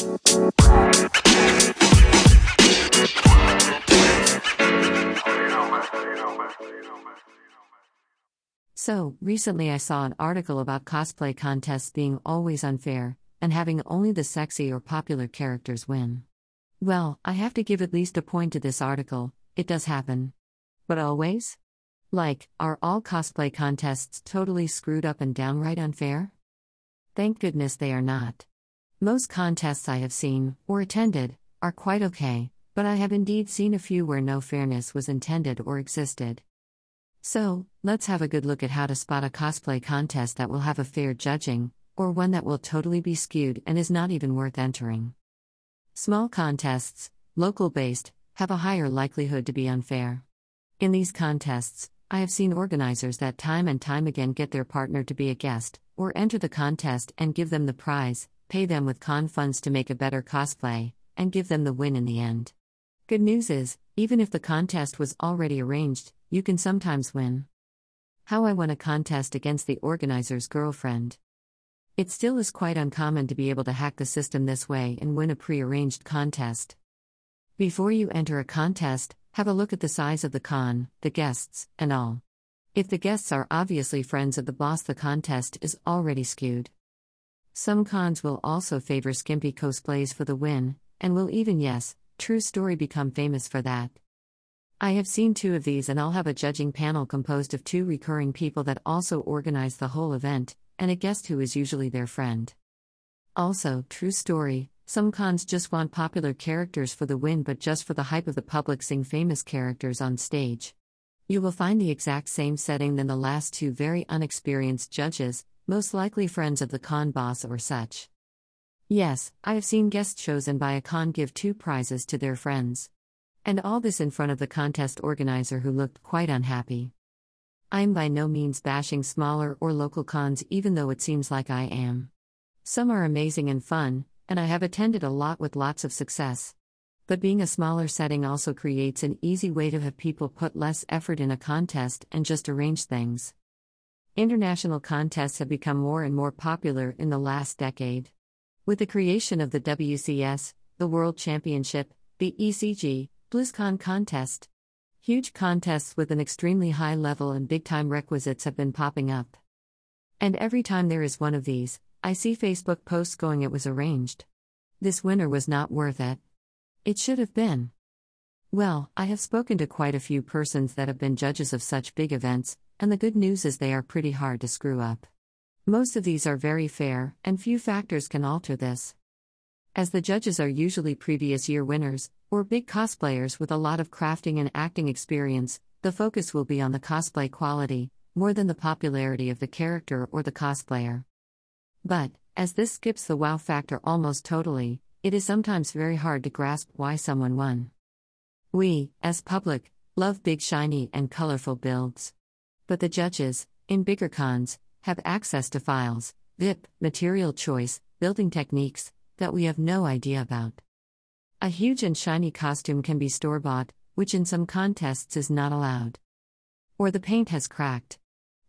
So, recently I saw an article about cosplay contests being always unfair, and having only the sexy or popular characters win. Well, I have to give at least a point to this article, it does happen. But always? Like, are all cosplay contests totally screwed up and downright unfair? Thank goodness they are not. Most contests I have seen, or attended, are quite okay, but I have indeed seen a few where no fairness was intended or existed. So, let's have a good look at how to spot a cosplay contest that will have a fair judging, or one that will totally be skewed and is not even worth entering. Small contests, local based, have a higher likelihood to be unfair. In these contests, I have seen organizers that time and time again get their partner to be a guest, or enter the contest and give them the prize, pay them with con funds to make a better cosplay, and give them the win in the end. Good news is, even if the contest was already arranged, you can sometimes win. How I won a contest against the organizer's girlfriend. It still is quite uncommon to be able to hack the system this way and win a pre-arranged contest. Before you enter a contest, have a look at the size of the con, the guests, and all. If the guests are obviously friends of the boss, the contest is already skewed. Some cons will also favor skimpy cosplays for the win, and will even, yes, true story become famous for that. I have seen two of these, and I'll have a judging panel composed of two recurring people that also organize the whole event, and a guest who is usually their friend. Also, true story, some cons just want popular characters for the win, but just for the hype of the public seeing famous characters on stage. You will find the exact same setting than the last two very unexperienced judges, most likely friends of the con boss or such. Yes, I have seen guests chosen by a con give two prizes to their friends. And all this in front of the contest organizer who looked quite unhappy. I'm by no means bashing smaller or local cons, even though it seems like I am. Some are amazing and fun, and I have attended a lot with lots of success. But being a smaller setting also creates an easy way to have people put less effort in a contest and just arrange things. International contests have become more and more popular in the last decade. With the creation of the WCS, the World Championship, the ECG, BlizzCon contest, huge contests with an extremely high level and big time requisites have been popping up. And every time there is one of these, I see Facebook posts going, it was arranged. This winner was not worth it. It should have been. Well, I have spoken to quite a few persons that have been judges of such big events, and the good news is they are pretty hard to screw up. Most of these are very fair, and few factors can alter this. As the judges are usually previous year winners, or big cosplayers with a lot of crafting and acting experience, the focus will be on the cosplay quality, more than the popularity of the character or the cosplayer. But, as this skips the wow factor almost totally, it is sometimes very hard to grasp why someone won. We, as public, love big, shiny, and colorful builds. But the judges, in bigger cons, have access to files, WIP, material choice, building techniques, that we have no idea about. A huge and shiny costume can be store bought, which in some contests is not allowed. Or the paint has cracked.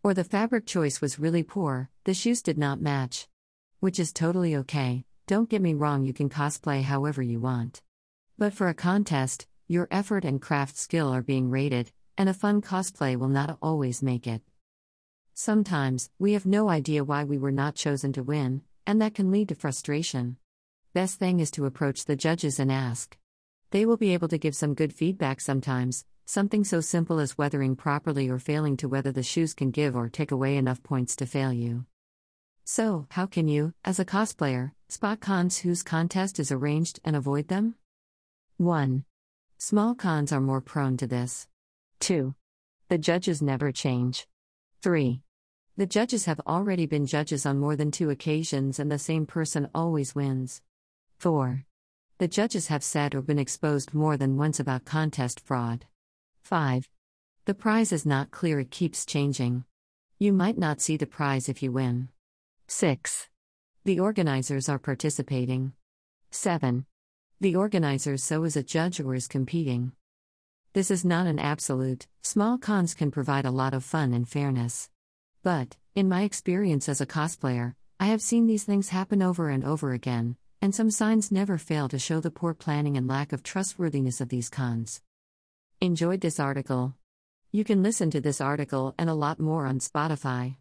Or the fabric choice was really poor, the shoes did not match. Which is totally okay, don't get me wrong, you can cosplay however you want. But for a contest, your effort and craft skill are being rated, and a fun cosplay will not always make it. Sometimes, we have no idea why we were not chosen to win, and that can lead to frustration. Best thing is to approach the judges and ask. They will be able to give some good feedback sometimes, Something so simple as weathering properly or failing to weather the shoes can give or take away enough points to fail you. So, how can you, as a cosplayer, spot cons whose contest is arranged and avoid them? 1. Small cons are more prone to this. 2. The judges never change. 3. The judges have already been judges on more than two occasions and the same person always wins. 4. The judges have said or been exposed more than once about contest fraud. 5. The prize is not clear, it keeps changing. You might not see the prize if you win. 6. The organizers are participating. 7. The organizers so is a judge or is competing. This is not an absolute, small cons can provide a lot of fun and fairness. But, in my experience as a cosplayer, I have seen these things happen over and over again, and some signs never fail to show the poor planning and lack of trustworthiness of these cons. Enjoyed this article? You can listen to this article and a lot more on Spotify.